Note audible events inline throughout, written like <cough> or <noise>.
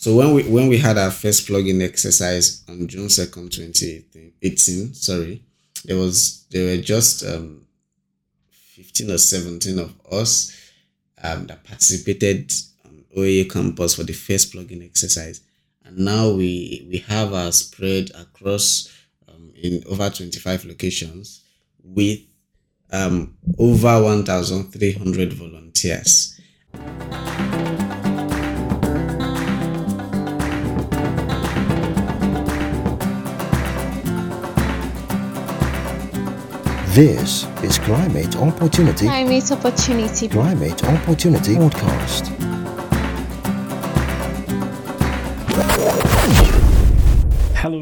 So when we when we had our first plogging exercise on June second, twenty eighteen, sorry, there was there were just um, fifteen or seventeen of us um, that participated on OAU campus for the first plogging exercise, and now we we have our spread across um, in over twenty five locations with um, over one thousand three hundred volunteers. This is Climate Opportunity. Climate Opportunity. Climate Opportunity Podcast.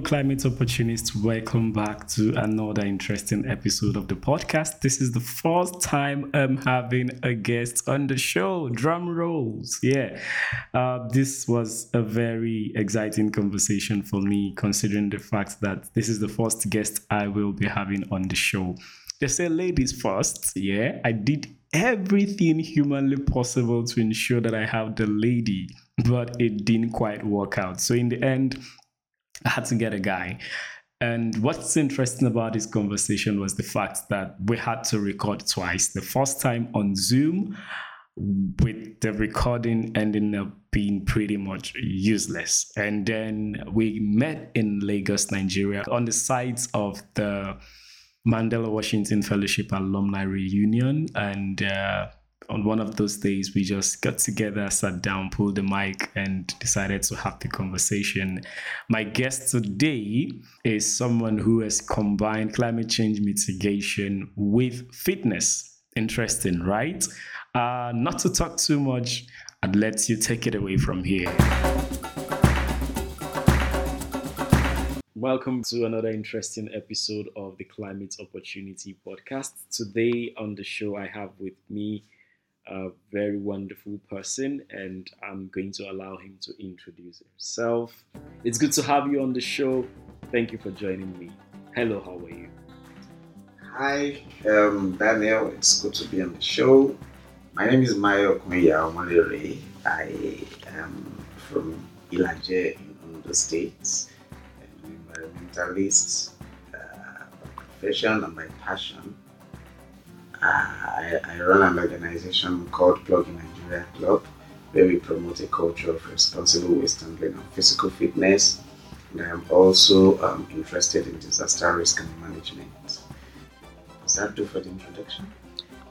Climate opportunists. Welcome back to another interesting episode of the podcast. This is the first time I'm having a guest on the show. Drum rolls. Yeah. Uh, this was a very exciting conversation for me, considering the fact that this is the first guest I will be having on the show. They say ladies first. Yeah, I did everything humanly possible to ensure that I have the lady, but it didn't quite work out. So in the end, <laughs> I had to get a guy. And what's interesting about this conversation was the fact that we had to record twice. The first time on Zoom, with the recording ending up being pretty much useless. And then we met in Lagos, Nigeria, on the sides of the Mandela Washington Fellowship Alumni Reunion. And uh, on one of those days, we just got together, sat down, pulled the mic, and decided to have the conversation. My guest today is someone who has combined climate change mitigation with fitness. Interesting, right? Uh, not to talk too much, I'd let you take it away from here. Welcome to another interesting episode of the Climate Opportunity Podcast. Today on the show, I have with me a very wonderful person, and I'm going to allow him to introduce himself. It's good to have you on the show. Thank you for joining me. Hello, how are you? Hi, um, Daniel. It's good to be on the show. My name is Mayo Kunya Omalere. I am from Ilaje in Ondo State environmentalist uh, by profession and by passion. I, I, run an organization called Plogging Nigeria Club where we promote a culture of responsible waste handling and physical fitness. And I am also um, interested in disaster risk and management. Does that do for the introduction?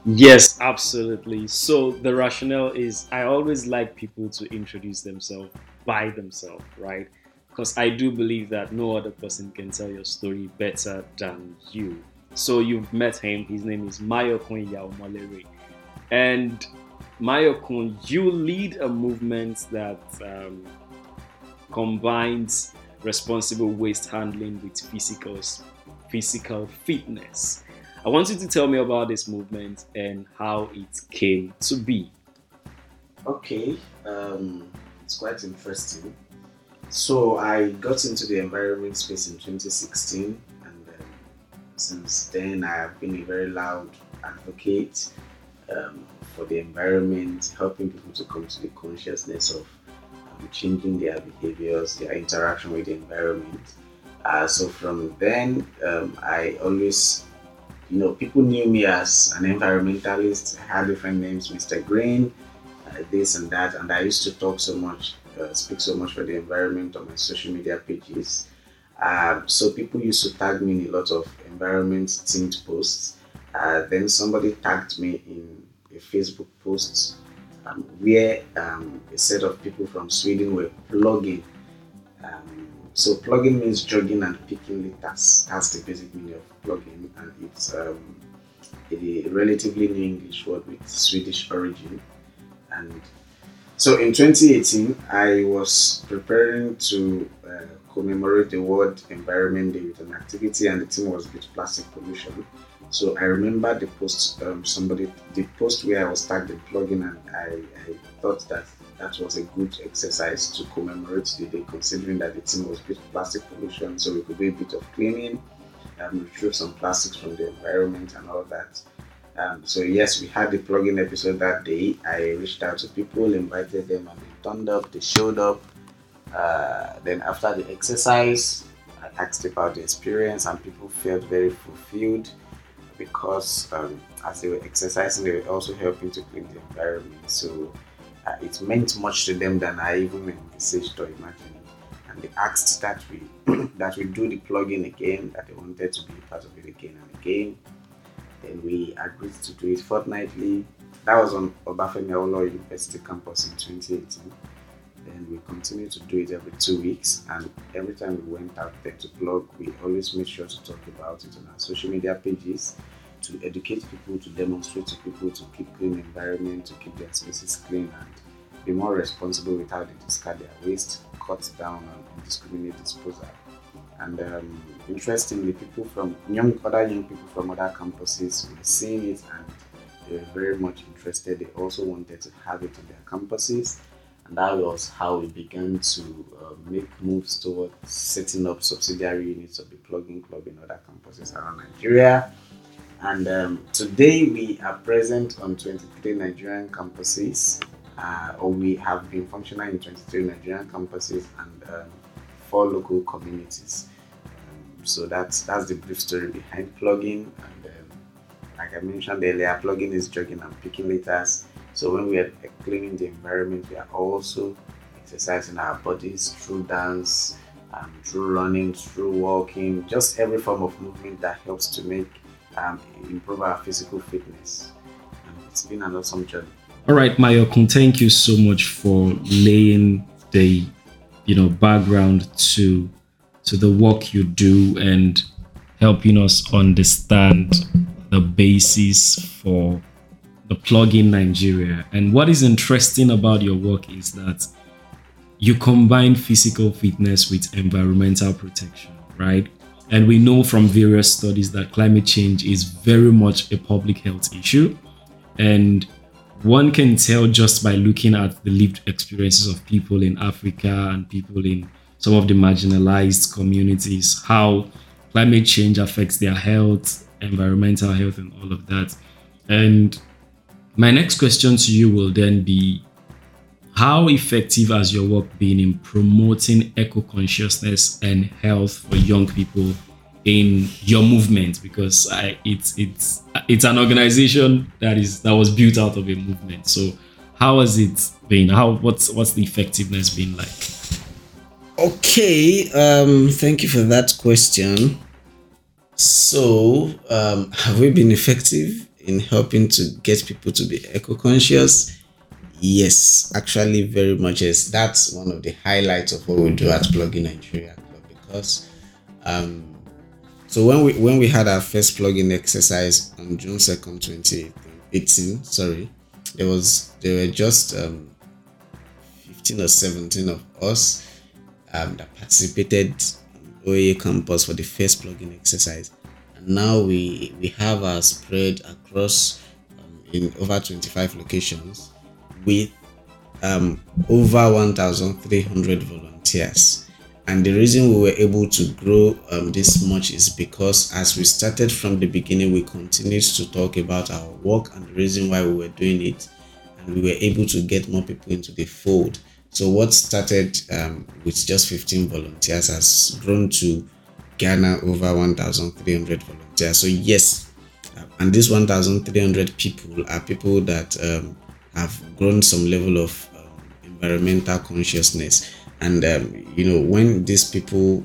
Yes, absolutely. So the rationale is I always like people to introduce themselves by themselves, right? because I do believe that no other person can tell your story better than you. So you've met him. His name is Mayokun Iyaomolere. And Mayokun, you lead a movement that um, combines responsible waste handling with physical physical fitness. I want you to tell me about this movement and how it came to be. Okay, um, it's quite interesting. So I got into the environment space in 2016, and since then I have been a very loud advocate um, for the environment, helping people to come to the consciousness of um, changing their behaviors, their interaction with the environment. Uh, so from then, um, I always, you know, people knew me as an environmentalist. I had different names, Mr. Green, uh, this and that, and I used to talk so much uh, speak so much for the environment on my social media pages. Um, so people used to tag me in a lot of environment themed posts. Uh, then somebody tagged me in a Facebook post um, where um, a set of people from Sweden were plogging. Um, so plogging means jogging and picking litters. That's the basic meaning of plogging, and it's um, a relatively new English word with Swedish origin. And so in 2018, I was preparing to uh, commemorate the World Environment Day with an activity, and the theme was with plastic pollution. So I remember the post, um, somebody, the post where I was tagged in plogging, and I, I, thought that that was a good exercise to commemorate the day, considering that the theme was with plastic pollution. So we could do a bit of cleaning, um, retrieve some plastics from the environment, and all that. Um, so yes, we had the plogging episode that day. I reached out to people, invited them, and they turned up. They showed up. Uh, then after the exercise, I asked about the experience, and people felt very fulfilled because um, as they were exercising, they were also helping to clean the environment. So uh, it meant much to them than I even envisaged or imagined. And they asked that we <clears throat> that we do the plogging again, that they wanted to be part of it again and again. Then we agreed to do it fortnightly. That was on Obafemi Awolowo University campus in 2018. Then we continued to do it every two weeks, and every time we went out there to plog, we always made sure to talk about it on our social media pages to educate people, to demonstrate to people to keep clean environment, to keep their spaces clean, and be more responsible with how they discard their waste, cut down on indiscriminate disposal. And um, interestingly, people from young other young people from other campuses were seeing it and they were very much interested. They also wanted to have it in their campuses, and that was how we began to uh, make moves towards setting up subsidiary units of the plogging club in other campuses around Nigeria. And um, today we are present on 23 Nigerian campuses, uh, or we have been functioning in 23 Nigerian campuses and um, four local communities. Um, so that's that's the brief story behind plogging. And um, like I mentioned earlier, plogging is jogging and picking litters. So when we are cleaning the environment, we are also exercising our bodies through dance, um, through running, through walking, just every form of movement that helps to make um, improve our physical fitness. And it's been an awesome journey. All right, Mayokun, thank you so much for laying the you know background to to the work you do and helping us understand the basis for the plogging Nigeria. And what is interesting about your work is that you combine physical fitness with environmental protection, right? And we know from various studies that climate change is very much a public health issue. And one can tell just by looking at the lived experiences of people in Africa and people in some of the marginalized communities, how climate change affects their health, environmental health, and all of that. And my next question to you will then be how effective has your work been in promoting eco consciousness and health for young people in your movement? Because I, it's it's it's an organization that is that was built out of a movement. So how has it been? How what's what's the effectiveness been like? Okay, um, thank you for that question. So, um, have we been effective in helping to get people to be eco conscious? Yes, actually, very much is. That's one of the highlights of what we do at Plogging Nigeria Club because, um, so when we when we had our first plogging exercise on June second, twenty eighteen, sorry, there was there were just um, fifteen or seventeen of us um, that participated on OAU campus for the first plogging exercise, and now we we have our spread across um, in over twenty five locations with um, over 1,300 volunteers. And the reason we were able to grow um, this much is because as we started from the beginning, we continued to talk about our work and the reason why we were doing it. And we were able to get more people into the fold. So, what started um, with just 15 volunteers has grown to garner over 1,300 volunteers. So, yes, and these 1,300 people are people that um, have grown some level of um, environmental consciousness. And um, you know, when these people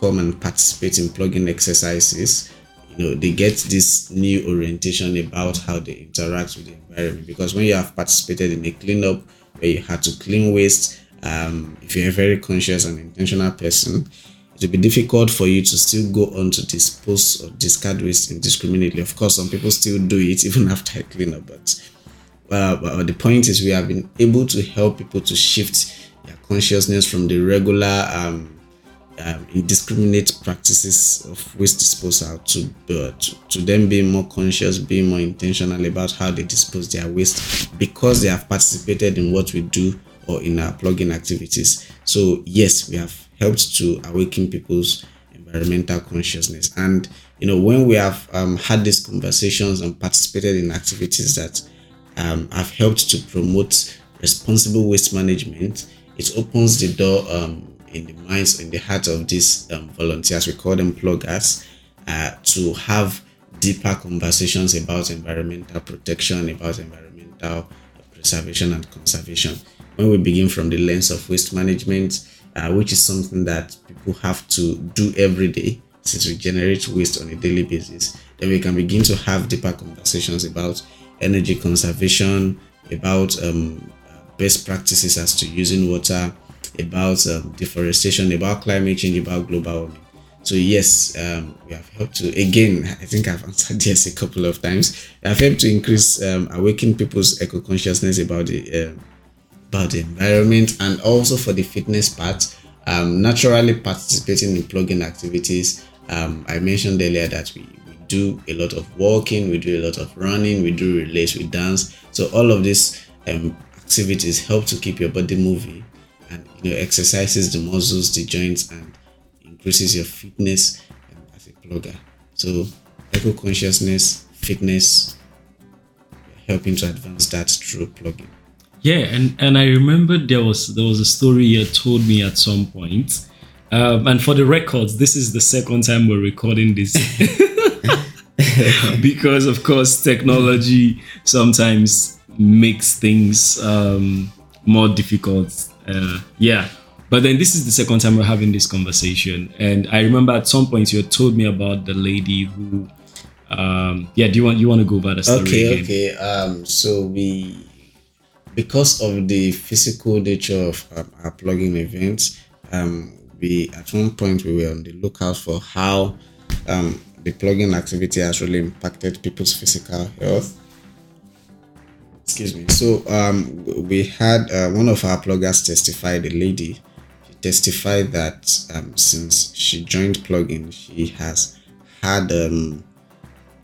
come and participate in plogging exercises, you know, they get this new orientation about how they interact with the environment. Because when you have participated in a cleanup where you had to clean waste, um, if you're a very conscious and intentional person, it will be difficult for you to still go on to dispose or discard waste indiscriminately. Of course, some people still do it <laughs> even after cleanup, but uh, but the point is we have been able to help people to shift their consciousness from the regular um, um, indiscriminate practices of waste disposal to, uh, to to them being more conscious, being more intentional about how they dispose their waste because they have participated in what we do or in our plogging activities. So yes, we have helped to awaken people's environmental consciousness. And you know, when we have um, had these conversations and participated in activities that um, have helped to promote responsible waste management, it opens the door um, in the minds, in the hearts of these um, volunteers, we call them ploggers, uh, to have deeper conversations about environmental protection, about environmental preservation and conservation. When we begin from the lens of waste management, uh, which is something that people have to do every day since we generate waste on a daily basis, then we can begin to have deeper conversations about energy conservation, about um, best practices as to using water, about um, deforestation, about climate change, about global warming. So yes, um, we have helped to again. <laughs> I think I've answered this a couple of times. I've helped to increase, um, awaken people's eco consciousness about the uh, the environment and also for the fitness part. Um, naturally participating in plogging activities. Um, I mentioned earlier that we, we do a lot of walking, we do a lot of running, we do relays, we dance. So all of these um, activities help to keep your body moving and you know exercises the muscles, the joints, and increases your fitness as a plogger. So eco consciousness, fitness, helping to advance that through plogging. Yeah, and and I remember there was there was a story you told me at some point. Um, and for the records, this is the second time we're recording this. <laughs> because of course technology sometimes makes things um, more difficult. Uh, yeah, but then this is the second time we're having this conversation, and I remember at some point you had told me about the lady who. Um, yeah, do you want you want to go over the story? Okay, again? okay. Um, so we because of the physical nature of um, our plogging events, um, we at one point we were on the lookout for how um, the plogging activity has really impacted people's physical health. Excuse me. So um, we had uh, one of our ploggers testify, the lady. She testified that um, since she joined plogging, she has had um,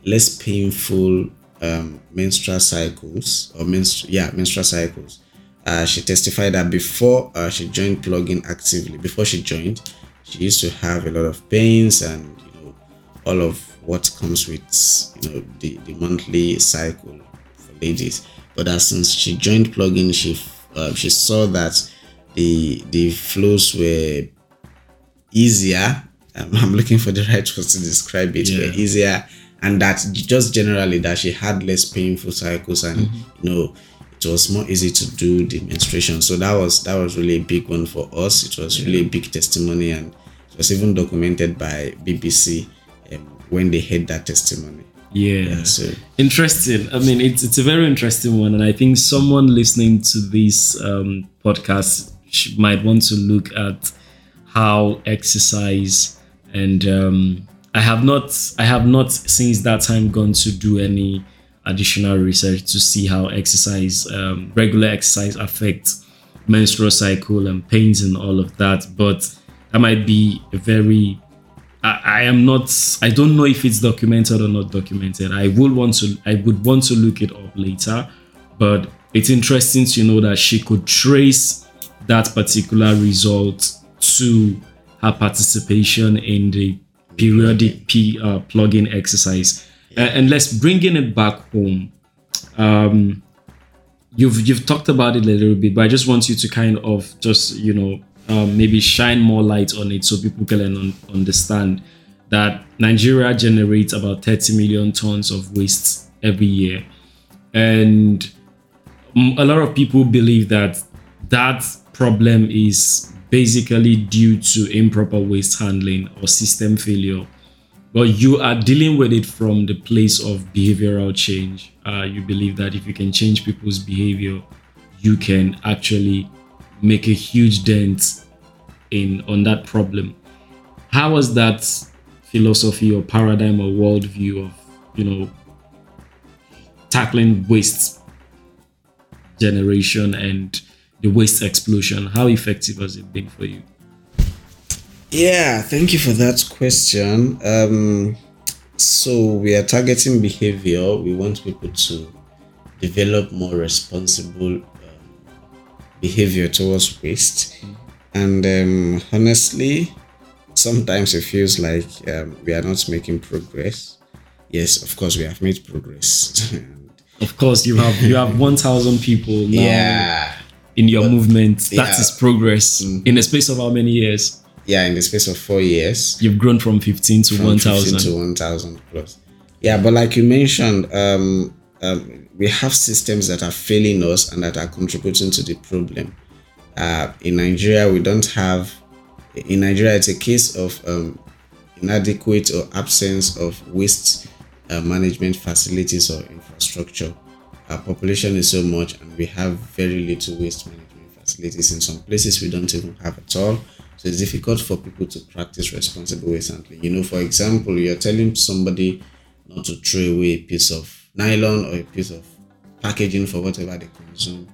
less painful um, menstrual cycles or menstru- yeah menstrual cycles. Uh, she testified that before uh, she joined plogging actively, before she joined, she used to have a lot of pains and you know all of what comes with you know the, the monthly cycle for ladies. But as since she joined plogging, she uh, she saw that the the flows were easier. Um, I'm looking for the <laughs> right words to describe it. Yeah. Were easier and that just generally that she had less painful cycles and you know it was more easy to do the menstruation. So that was that was really a big one for us. It was really a big testimony and it was even documented by bbc um, when they heard that testimony. Yeah. so Interesting. I mean, it's it's a very interesting one, and I think someone listening to this um, podcast might want to look at how exercise and um, I have not I have not since that time gone to do any additional research to see how exercise um, regular exercise affects menstrual cycle and pains and all of that, but that might be a very I, I am not I don't know if it's documented or not documented. I would want to I would want to look it up later, but it's interesting to know that she could trace that particular result to her participation in the periodic P uh, plogging exercise. Uh, and let's bringing it back home. Um, you've you've talked about it a little bit, but I just want you to kind of just you know um, maybe shine more light on it so people can un- understand that Nigeria generates about 30 million tons of waste every year, and a lot of people believe that that problem is basically due to improper waste handling or system failure but you are dealing with it from the place of behavioral change. Uh, you believe that if you can change people's behavior, you can actually make a huge dent in on that problem. How was that philosophy or paradigm or worldview of you know tackling waste generation and the waste explosion? How effective has it been for you? Yeah, thank you for that question. Um, so we are targeting behavior. We want people to develop more responsible um, behavior towards waste. And um, honestly, sometimes it feels like um, we are not making progress. Yes, of course, we have made progress. <laughs> Of course, you have you have one thousand people now yeah. In your movement. That yeah. Mm-hmm. progress in the space of how many years? Yeah, in the space of four years, You've grown from 15 to from 1,000. 15 to 1,000 plus. Yeah, but like you mentioned, um, um, we have systems that are failing us and that are contributing to the problem. Uh, in Nigeria, we don't have. In Nigeria, it's a case of um, inadequate or absence of waste uh, management facilities or infrastructure. Our population is so much, and we have very little waste management facilities. In some places, we don't even have at all. So it's difficult for people to practice responsible waste handling. You know, for example, you're telling somebody not to throw away a piece of nylon or a piece of packaging for whatever they consume,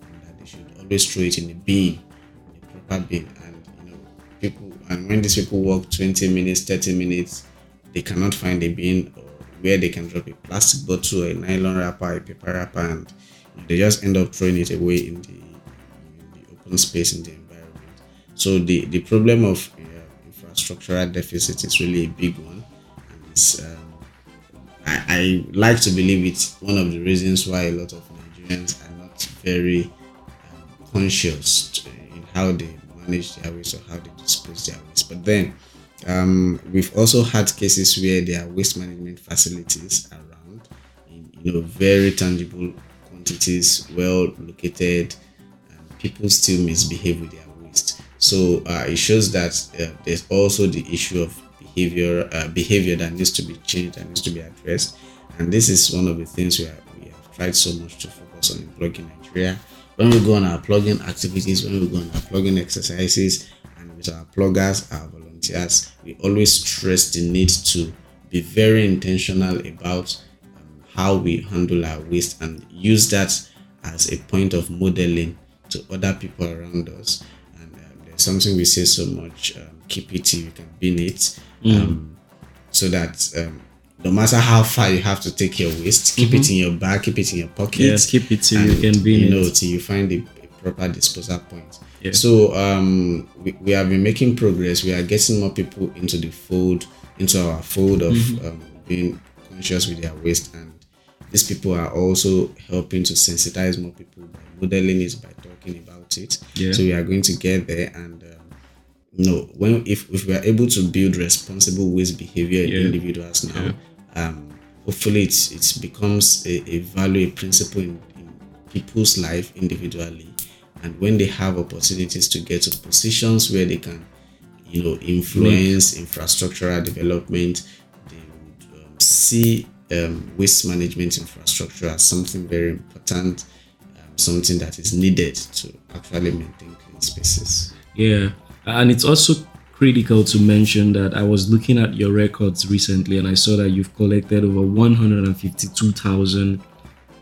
and that they should always throw it in a bin, in a proper bin. And you know, people and when these people walk 20 minutes, 30 minutes, they cannot find a bin where they can drop a plastic bottle, a nylon wrapper, a paper wrapper, and they just end up throwing it away in the, in the open space in the environment. So the the problem of uh, infrastructural deficit is really a big one, um, I, I like to believe it's one of the reasons why a lot of Nigerians are not very um, conscious to- in how they manage their waste or how they dispose their waste. But then um, we've also had cases where there are waste management facilities around in you know very tangible quantities, well located, and people still misbehave with their waste. So uh, it shows that uh, there's also the issue of behavior uh, behavior that needs to be changed and needs to be addressed. And this is one of the things we, are, we have tried so much to focus on in Plogging Nigeria. When we go on our plogging activities, when we go on our plogging exercises, and with our ploggers, our volunteers, we always stress the need to be very intentional about um, how we handle our waste and use that as a point of modeling to other people around us. And um, there's something we say so much: um, keep it till you can bin it. Um, so that um, no matter how far you have to take your waste, keep it in your bag, keep it in your pocket. Yeah, keep it till you can bin you it. know till you find a, a proper disposal point. Yeah. So um, we, we have been making progress. We are getting more people into the fold, into our fold of Mm-hmm. um, being conscious with their waste, and these people are also helping to sensitize more people by modeling it, by talking about it. Yeah. So we are going to get there, and um, you know, when if, if we are able to build responsible waste behavior Yeah. in individuals now, um, hopefully it's it becomes a, a value, a principle in, in people's life individually, and when they have opportunities to get to positions where they can, you know, influence infrastructural development, they would um, see um, waste management infrastructure as something very important, um, something that is needed to actually maintain clean spaces. Yeah, and it's also critical to mention that I was looking at your records recently and I saw that you've collected over 152,000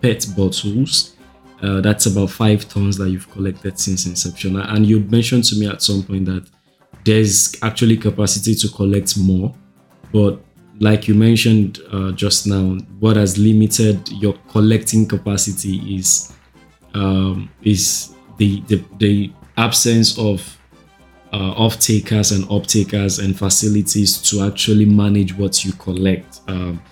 PET bottles. Uh, that's about five tons that you've collected since inception. And you mentioned to me at some point that there's actually capacity to collect more, but like you mentioned uh, just now, what has limited your collecting capacity is um, is the, the the absence of uh, off takers and uptakers and facilities to actually manage what you collect. Um,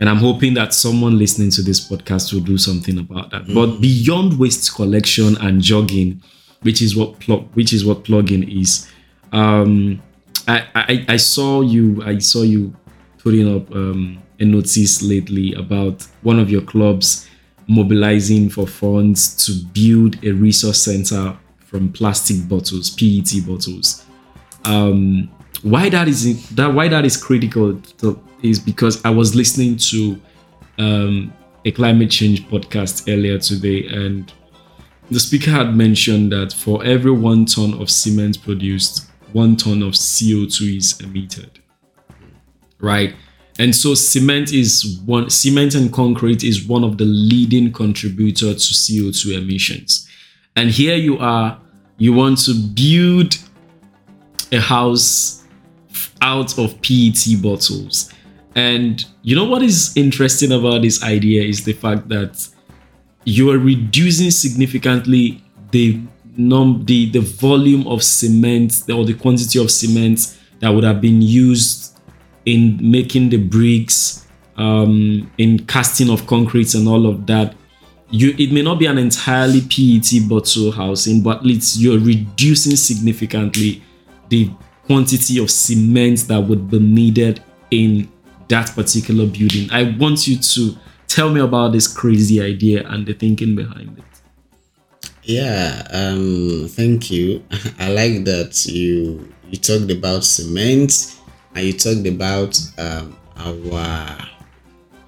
and I'm hoping that someone listening to this podcast will do something about that. But beyond waste collection and jogging, which is what plog, which is what plogging is, um, I, I I saw you I saw you putting up um, a notice lately about one of your clubs mobilizing for funds to build a resource center from plastic bottles, PET bottles. Um, why that is that why that is critical to, is because I was listening to um, a climate change podcast earlier today, and the speaker had mentioned that for every one ton of cement produced, one ton of CO2 is emitted. Right? And so cement is one cement and concrete is one of the leading contributor to CO2 emissions. And here you are, you want to build a house out of PET bottles. And you know what is interesting about this idea is the fact that you are reducing significantly the num the, the volume of cement or the quantity of cement that would have been used in making the bricks, um, in casting of concrete and all of that. you it may not be an entirely PET bottle housing, but least you're reducing significantly the quantity of cement that would be needed in that particular building. I want you to tell me about this crazy idea and the thinking behind it. Yeah, um, thank you. <laughs> I like that you you talked about cement and you talked about um, our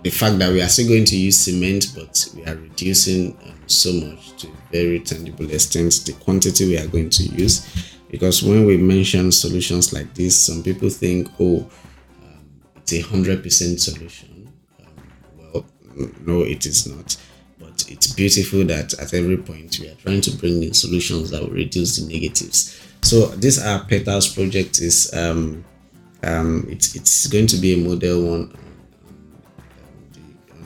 the fact that we are still going to use cement, but we are reducing um, so much to very tangible extent the quantity we are going to use. Because when we mention solutions like this, some people think, oh, um, it's a hundred percent solution. Um, well, no, it is not But it's beautiful that at every point we are trying to bring in solutions that will reduce the negatives. So this our petals project is um, um, it's it's going to be a model one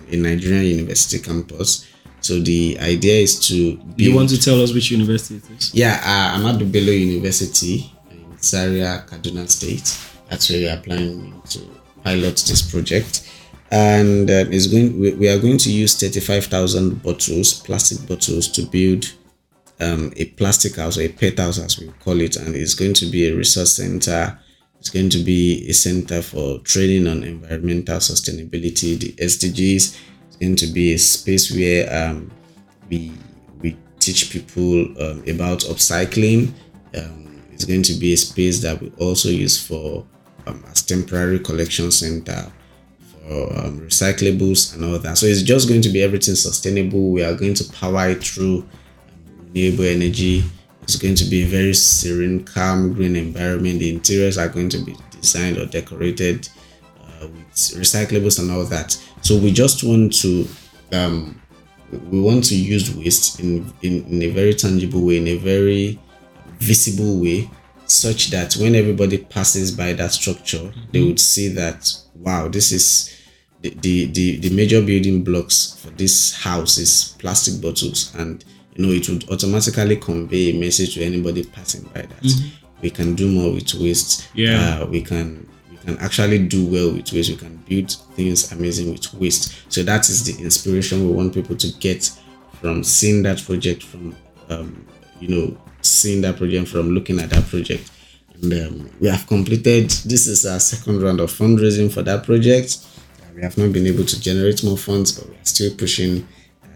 in Nigerian University campus. So the idea is to build, You want to tell us which university it is? Yeah, uh, Ahmadu Bello University in Zaria, Kaduna State. That's where we are planning to pilot this project and uh, is going we, we, are going to use 35,000 bottles plastic bottles to build um, a plastic house or a pet house as we call it and it's going to be a resource center it's going to be a center for training on environmental sustainability the SDGs it's going to be a space where um, we we teach people um, about upcycling um, it's going to be a space that we also use for um, as temporary collection center um, recyclables and all that. So it's just going to be everything sustainable. We are going to power it through um, renewable energy. It's going to be a very serene, calm, green environment. The interiors are going to be designed or decorated with recyclables and all that. So we just want to um, we want to use waste in, in, in a very tangible way, in a very visible way, such that when everybody passes by that structure, mm-hmm. they would see that wow, this is the, the the major building blocks for this house is plastic bottles and you know it would automatically convey a message to anybody passing by that mm-hmm. we can do more with waste yeah uh, we can can actually do well with waste. We can build things amazing with waste. So that is the inspiration we want people to get from seeing that project from um, you know seeing that project from looking at that project. And um, we have completed this is our second round of fundraising for that project. We have not been able to generate more funds, but we are still pushing.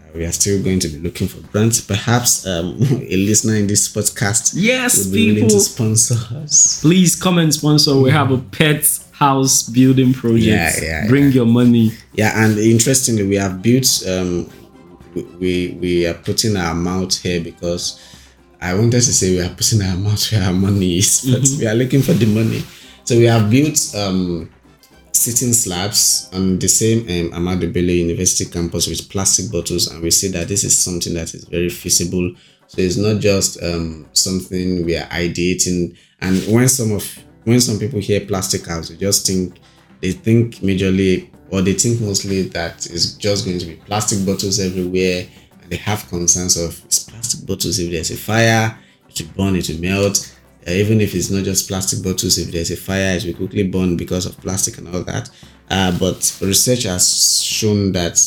Uh, we are still going to be looking for grants. Perhaps um, <laughs> a listener in this podcast yes, would be people, willing to sponsor us. Please come and sponsor. We have a pet house building project. Yeah, yeah. Bring yeah. your money. Yeah, and interestingly, we have built. Um, we we are putting our mouth here because I wanted to say we are putting our mouth where our money is, but mm-hmm. we are looking for the money. So we have built um, sitting slabs on the same um, Ahmadu Bello University campus with plastic bottles, and we see that this is something that is very feasible. So it's not just um, something we are ideating. And when some of when some people hear plastic house, they just think they think majorly or they think mostly that it's just going to be plastic bottles everywhere, and they have concerns of it's plastic bottles. If there's a fire, it will burn, it will melt uh, even if it's not just plastic bottles, if there's a fire, it will quickly burn because of plastic and all that. Uh, but research has shown that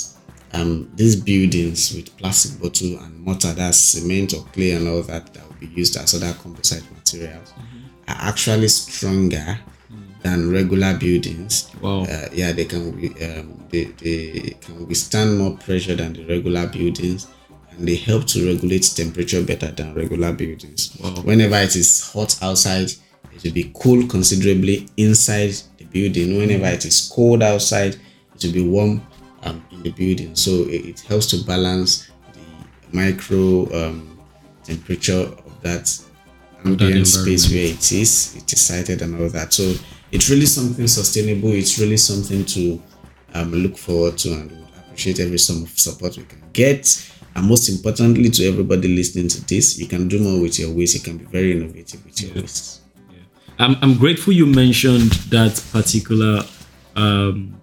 um, these buildings with plastic bottle and mortar, that's cement or clay and all that, that will be used as other composite materials, mm-hmm. are actually stronger than regular buildings. Wow. Uh, yeah, they can um, they, they can withstand more pressure than the regular buildings and they help to regulate temperature better than regular buildings. Wow. Whenever it is hot outside, it will be cool considerably inside the building. Whenever it is cold outside, it will be warm um, in the building. So it, it helps to balance the micro um, temperature of that ambient space where it is, it is sited and all that. So it's really something sustainable. It's really something to um, look forward to and appreciate every sum of support we can get and most importantly, to everybody listening to this, you can do more with your waste. You can be very innovative with your waste. Yeah. I'm, I'm grateful you mentioned that particular um,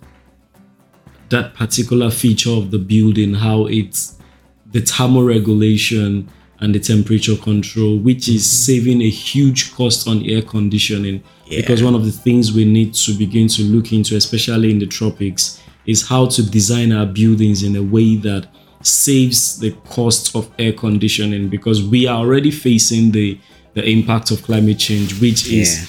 that particular feature of the building, how it's the thermoregulation and the temperature control, which is mm-hmm. saving a huge cost on air conditioning. Yeah. Because one of the things we need to begin to look into, especially in the tropics, is how to design our buildings in a way that saves the cost of air conditioning because we are already facing the the impact of climate change, which Yeah. is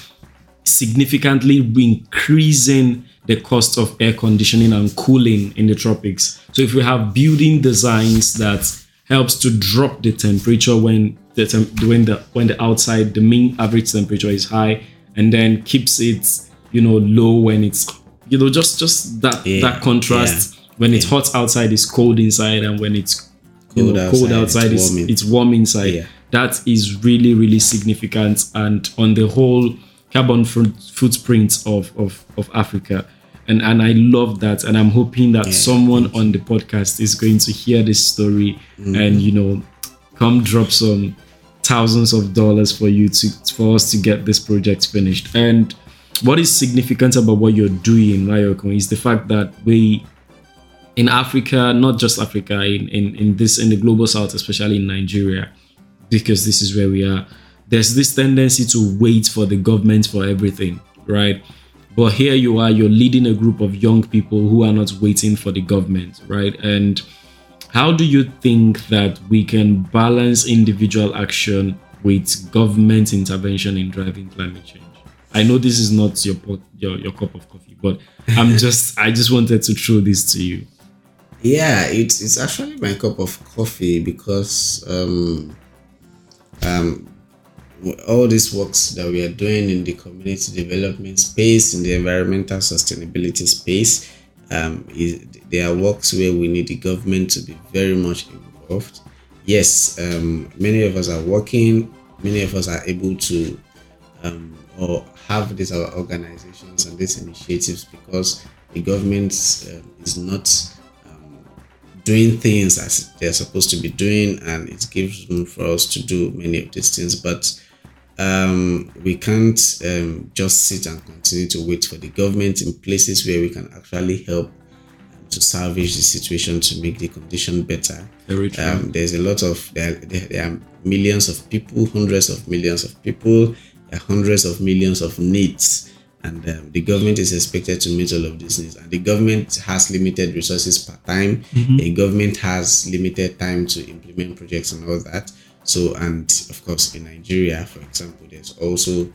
significantly increasing the cost of air conditioning and cooling in the tropics. So if we have building designs that helps to drop the temperature when the tem- when the when the outside the mean average temperature is high and then keeps it you know low when it's you know just just that Yeah, that contrast when it's hot outside it's cold inside and when it's you Cold know, cold outside, outside it's is warm it's warm inside. Yeah. that is really really significant and on the whole carbon foot- footprint of, of of africa. And and i love that and i'm hoping that someone on the podcast is going to hear this story Mm-hmm. and you know come drop some thousands of dollars for you to for us to get this project finished. And what is significant about what you're doing Mayokun, is the fact that we in Africa, not just Africa, in, in, in this in the global south, especially in Nigeria, because this is where we are, there's this tendency to wait for the government for everything, right? But here you are, you're leading a group of young people who are not waiting for the government, right? And how do you think that we can balance individual action with government intervention in driving climate change? I know this is not your pot, your, your cup of coffee, but I'm <laughs> just I just wanted to throw this to you. Yeah, it's it's actually my cup of coffee because um, um, all these works that we are doing in the community development space, in the environmental sustainability space, um, is they are works where we need the government to be very much involved. Yes, um, many of us are working. Many of us are able to um, or have these organizations and these initiatives because the government um, is not doing things as they're supposed to be doing, and it gives room for us to do many of these things. But um, we can't um, just sit and continue to wait for the government in places where we can actually help to salvage the situation to make the condition better. Um, there's a lot of there, there, there are millions of people, hundreds of millions of people, there are hundreds of millions of needs, and um, the government is expected to meet all of these needs. And the government has limited resources per time. The government has limited time to implement projects and all that. So, and of course, in Nigeria, for example, there's also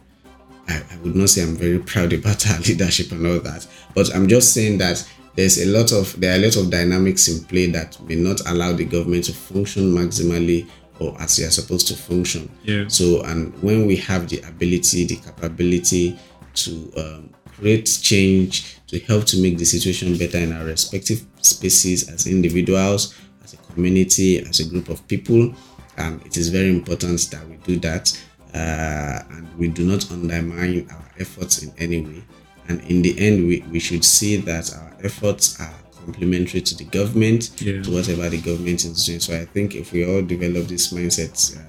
I, I would not say I'm very proud about our <laughs> leadership and all that, but I'm just saying that there's a lot of there are a lot of dynamics in play that may not allow the government to function maximally or as they are supposed to function. Yeah. So and when we have the ability, the capability to um, create change to help to make the situation better in our respective spaces as individuals, as a community, as a group of people, um, it is very important that we do that uh, and we do not undermine our efforts in any way. And in the end, we, we should see that our efforts are complementary to the government, Yeah. to whatever the government is doing. So I think if we all develop this mindset, uh,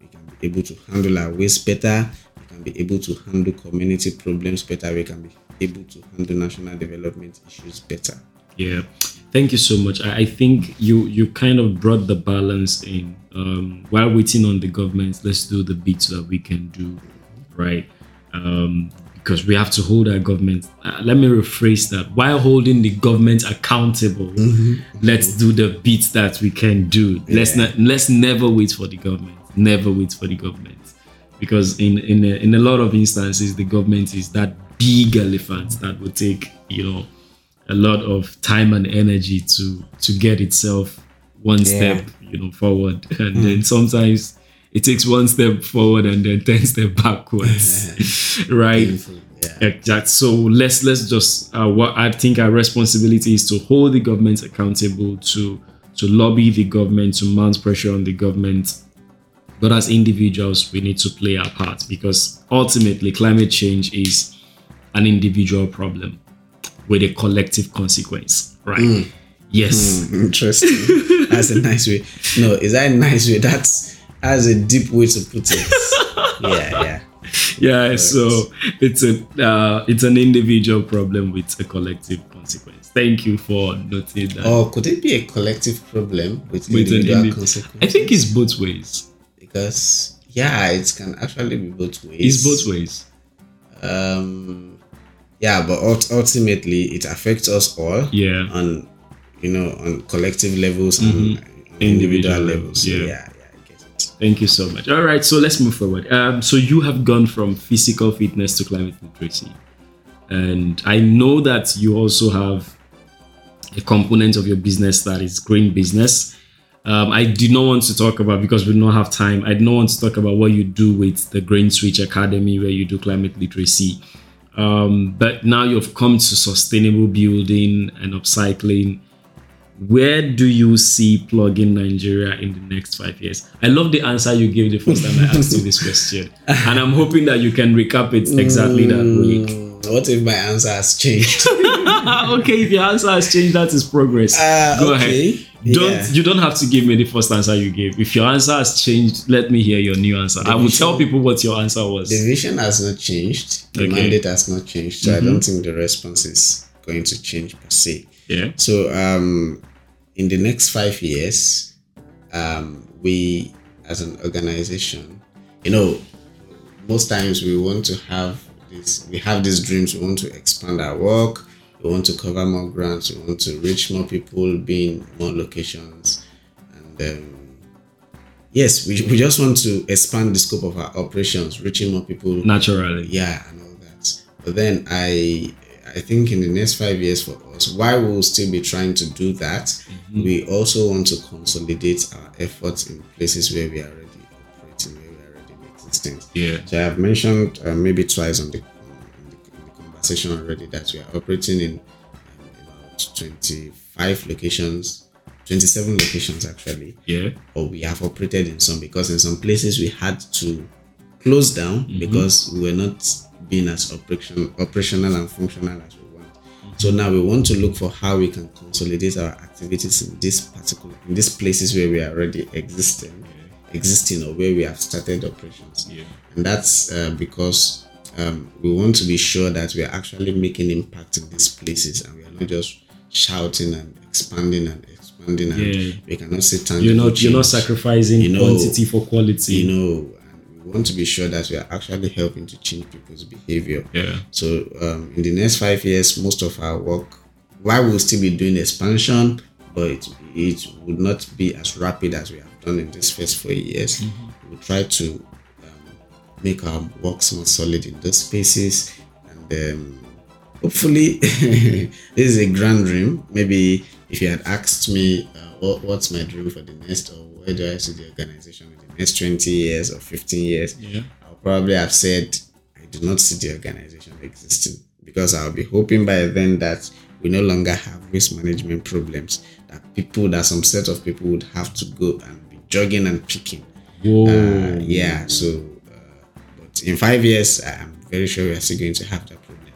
we can be able to handle our waste better, can be able to handle community problems better, we can be able to handle national development issues better. Yeah, thank you so much. I, I think you you kind of brought the balance in. Um, while waiting on the government, let's do the bits that we can do, right? Um, because we have to hold our government. Uh, let me rephrase that. While holding the government accountable, let's do the bits that we can do. Let's not let's never wait for the government. Never wait for the government, because in in a, in a lot of instances, the government is that big elephant that will take you know a lot of time and energy to to get itself one step you know forward. <laughs> And then sometimes it takes one step forward and then 10 <laughs> step backwards. <laughs> Right? Yeah. exact. So let's let's just uh, what i think our responsibility is to hold the government accountable to to lobby the government to mount pressure on the government but as individuals we need to play our part because ultimately climate change is an individual problem with a collective consequence right yes <laughs> Interesting. That's a nice way. No, is that a nice way? That's that's a deep way to put it. <laughs> yeah, yeah. yeah so it's a uh, it's an individual problem with a collective consequence thank you for noting that Or could it be a collective problem with, With an individual indi- consequences? i think it's both ways because yeah, it can actually be both ways. it's both ways Um, yeah, but ultimately it affects us all. yeah And you know, on collective levels and Mhm. on individual, Individual levels. So, yeah. yeah, yeah, I get. Thank you so much. All right, so let's move forward. Um, so you have gone from physical fitness to climate literacy, and I know that you also have a component of your business that is green business. Um, I do not want to talk about because we don't have time. I do not want to talk about what you do with the Green Switch Academy, where you do climate literacy. Um, but now you've come to sustainable building and upcycling where do you see Plogging Nigeria in the next five years? I love the answer you gave the first time I asked you this question, and I'm hoping that you can recap it exactly that way. Mm, What if my answer has changed? <laughs> okay, if your answer has changed, that is progress. Uh, Go okay. ahead. Don't Yeah. you don't have to give me the first answer you gave. If your answer has changed, let me hear your new answer. I will vision- tell people what your answer was. The vision has not changed. The Okay. Mm-hmm. mandate has not changed. So I don't think the response is going to change per se. yeah. So um, in the next five years, um, we as an organization, you know, most times we want to have this. We have these dreams. We want to expand our work. We want to cover more grants. We want to reach more people, be in more locations, and um, yes, we, we just want to expand the scope of our operations, reaching more people Naturally. yeah and all that but then i i think in the next five years for us while we'll still be trying to do that we also want to consolidate our efforts in places where we are already operating where we are already existing Yeah. so i have mentioned uh, maybe twice on the, in already that we are operating in um, about 25 locations 27 locations actually Yeah. or we have operated in some because in some places we had to close down because we were not being as operation operational and functional as we want. So now we want to look for how we can consolidate our activities in this particular in these places where we are already existing, existing or where we have started operations. Yeah. And that's uh, because um, we want to be sure that we are actually making impact in these places and we are not just shouting and expanding and expanding and Yeah. we cannot say tangible You're not you're not sacrificing You know, quantity for quality. you know, and we want to be sure that we are actually helping to change people's behavior. yeah. So, um, in the next five years, most of our work, while we'll still be doing expansion, but it, it would not be as rapid as we have done in this first four years. We'll try to make our works more solid in those spaces, and um, hopefully, <laughs> this is a grand dream. Maybe if you had asked me uh, what, what's my dream for the next, or where do I see the organization in the next 20 years or 15 years, Yeah. I'll probably have said I do not see the organization existing because I'll be hoping by then that we no longer have risk management problems. That people, that some set of people would have to go and be jogging and picking. Uh, yeah, so, in five years, I'm very sure we are still going to have that problem.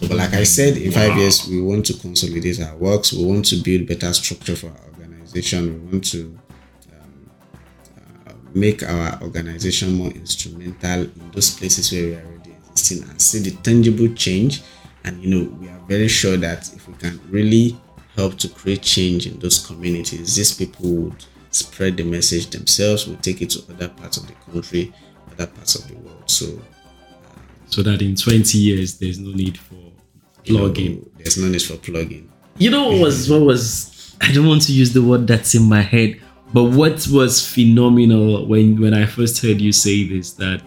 So, but like I said, in five years, we want to consolidate our works. We want to build better structure for our organization. We want to um, uh, make our organization more instrumental in those places where we are already existing and see the tangible change. And you know, we are very sure that if we can really help to create change in those communities, these people would spread the message themselves, would take it to other parts of the country, other parts of the world. So so that in 20 years there's no need for you know, plogging. there's no need for plogging. You know what was what was I don't want to use the word that's in my head, but what was phenomenal when when I first heard you say this that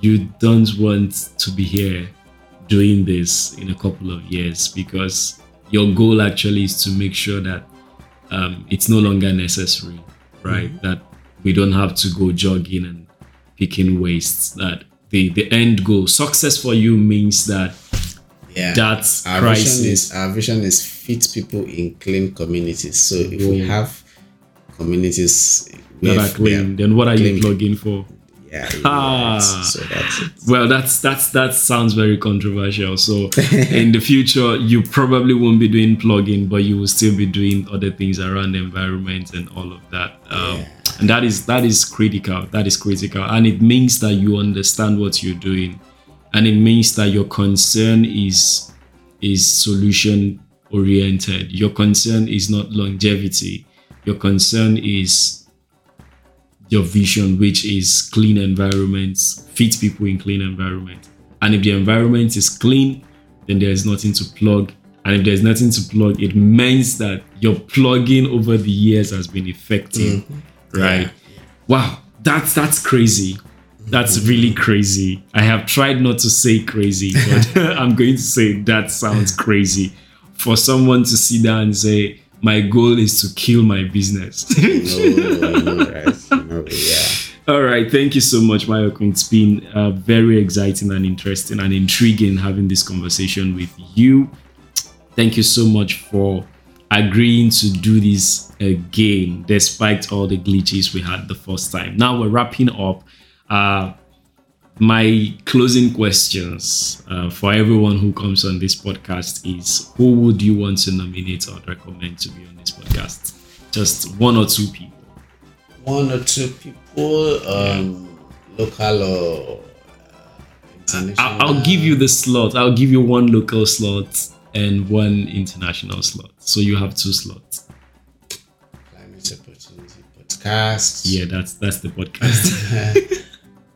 you don't want to be here doing this in a couple of years because your goal actually is to make sure that um, it's no longer necessary, right? That we don't have to go jogging and picking wastes. That the the end goal, success for you means that Yeah. that's our crisis. vision is our vision is fit people in clean communities. So if we Mm. have communities that are clean, then what are clean. you plogging for? Yeah, <laughs> Ah. so that's it. Well, that's that's that sounds very controversial. So <laughs> in the future, you probably won't be doing plogging, but you will still be doing other things around the environment and all of that. Um, Yeah. And that is that is critical. That is critical, and it means that you understand what you're doing, and it means that your concern is is solution oriented. Your concern is not longevity. Your concern is your vision, which is clean environments, fit people in clean environment. And if the environment is clean, then there is nothing to plog and if there's nothing to plog, it means that your plogging over the years has been effective, mm-hmm. Right? Yeah. Wow, that's that's crazy. That's really crazy. I have tried not to say crazy, but <laughs> <laughs> I'm going to say that sounds crazy for someone to sit down and say, "My goal is to kill my business." No, no. No, yeah. All right, thank you so much, Mayokun. It's been uh, very exciting and interesting and intriguing having this conversation with you. Thank you so much for agreeing to do this again, despite all the glitches we had the first time. Now we're wrapping up. Uh, my closing questions uh, for everyone who comes on this podcast is who would you want to nominate or recommend to be on this podcast? Just one or two people. One or two people, um, local or uh, international. I'll, I'll give you the slot. I'll give you one local slot and one international slot. So you have two slots. Climate Opportunity Podcast. Yeah, that's that's the podcast. <laughs>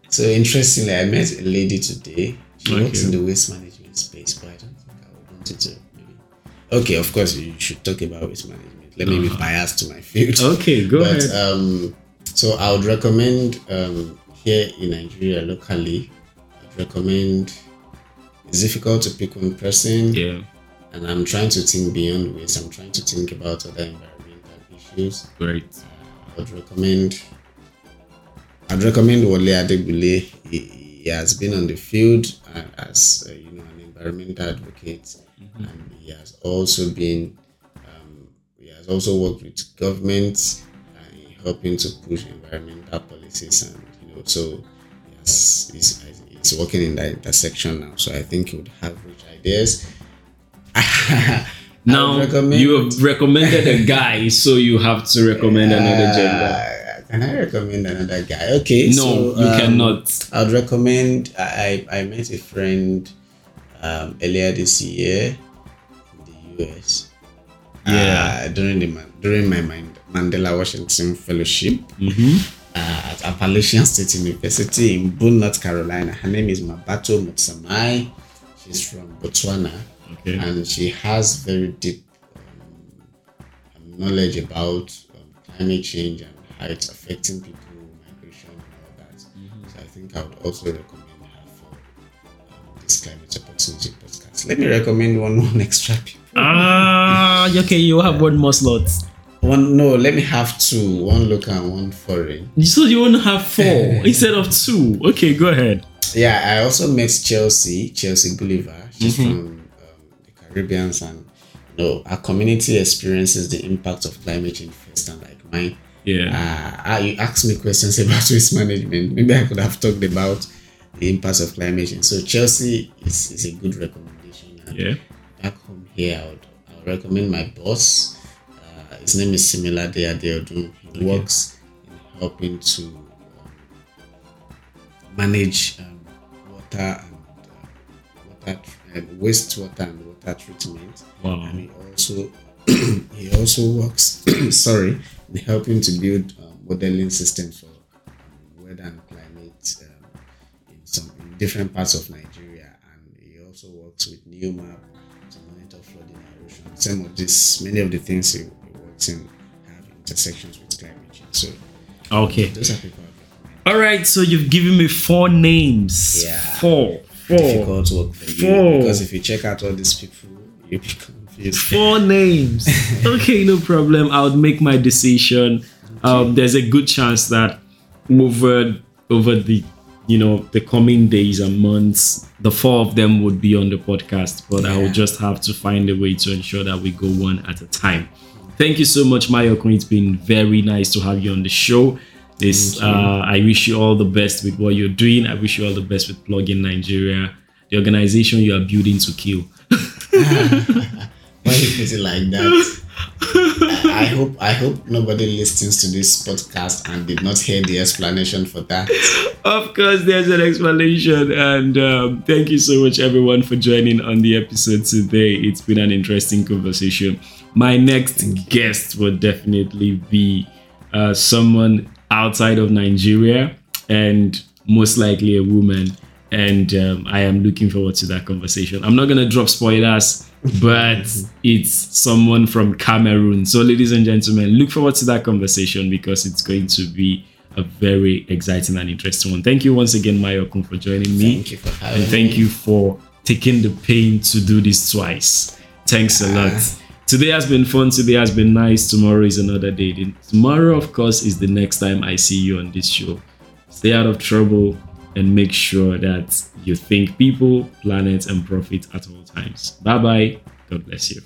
So interestingly, I met a lady today. She works in the waste management space, but I don't think I would want to. Maybe. Okay, of course you should talk about waste management. Let me be biased to my field. okay, go but ahead. um, so I would recommend um, here in Nigeria locally. I'd recommend. It's difficult to pick one person, yeah, and I'm trying to think beyond waste. I'm trying to think about other environmental issues. great. I would recommend. I'd recommend Wole Adegbule. He, he has been on the field uh, as uh, you know an environmental advocate, and he has also been. Um, he has also worked with governments uh, in helping to push environmental policies, and you know, so yes, he's, he's working in that intersection now. So I think he would have rich ideas. <laughs> Now recommend- you have recommended a guy, so you have to recommend another gender. Uh, can I recommend another guy? Okay. No, so, you um, cannot. I'd recommend. I I met a friend um, earlier this year in the US. Yeah. Uh, during the during my Mandela Washington Fellowship hmm uh, at Appalachian State University in Boone, North Carolina. Her name is Mabato Mutsamai. She's from Botswana Okay. and she has very deep um, knowledge about um, climate change and how it's affecting people, migration, and all that. So I think I would also recommend her for um, this climate opportunity podcast. Let me recommend one one <laughs> extra people. Ah, <laughs> okay. You have one more slot. One no, let me have two, one local and one foreign. So you want to have four <laughs> instead of two? Okay, go ahead. Yeah, I also met Chelsea, Chelsea Gulliver. She's from um, the Caribbeans, and you know, our community experiences the impact of climate change first, and like mine. Yeah. Uh, you asked me questions <laughs> about waste management. Maybe I could have talked about the impacts of climate change. So Chelsea is, is a good recommendation. And Yeah. Back home here, I would, I would recommend my boss. Uh, his name is Similade Adeodun. He works in helping to um, manage um, water and uh, water and wastewater and water treatment Wow. and he also <clears throat> he also works <clears throat> sorry in helping to build um, modeling systems for um, weather and climate um, in some in different parts of Nigeria and he also works with NewMap to monitor flooding and erosion some of this many of the things he, he works in have intersections with climate change so Okay. those are people All right. So you've given me four names. Yeah. Four. Four. difficult work for you Four. because if you check out all these people you'll be confused Four names. <laughs> okay, no problem. I would make my decision. Um, there's a good chance that over over the you know the coming days and months, the four of them would be on the podcast. But I Yeah. will just have to find a way to ensure that we go one at a time. Thank you so much, Mayokun. It's been very nice to have you on the show. This uh, I wish you all the best with what you're doing. I wish you all the best with Plogging Nigeria, the organization you are building to kill. <laughs> Why you put it like that? I I hope I hope nobody listens to this podcast and did not hear the explanation for that. Of course, there's an explanation. And um, thank you so much, everyone, for joining on the episode today. It's been an interesting conversation. My next guest will definitely be uh, someone outside of Nigeria and most likely a woman. and um, I am looking forward to that conversation. I'm not gonna drop spoilers, but <laughs> it's someone from Cameroon. So, ladies and gentlemen, look forward to that conversation because it's going to be a very exciting and interesting one. Thank you once again, Mayokun, for joining me. Thank you for having and thank me. you for taking the pain to do this twice. Thanks a lot. <laughs> Today has been fun. Today has been nice. Tomorrow is another day. Tomorrow, of course, is the next time I see you on this show. Stay out of trouble and make sure that you think people, planet, and profit at all times. Bye bye. God bless you.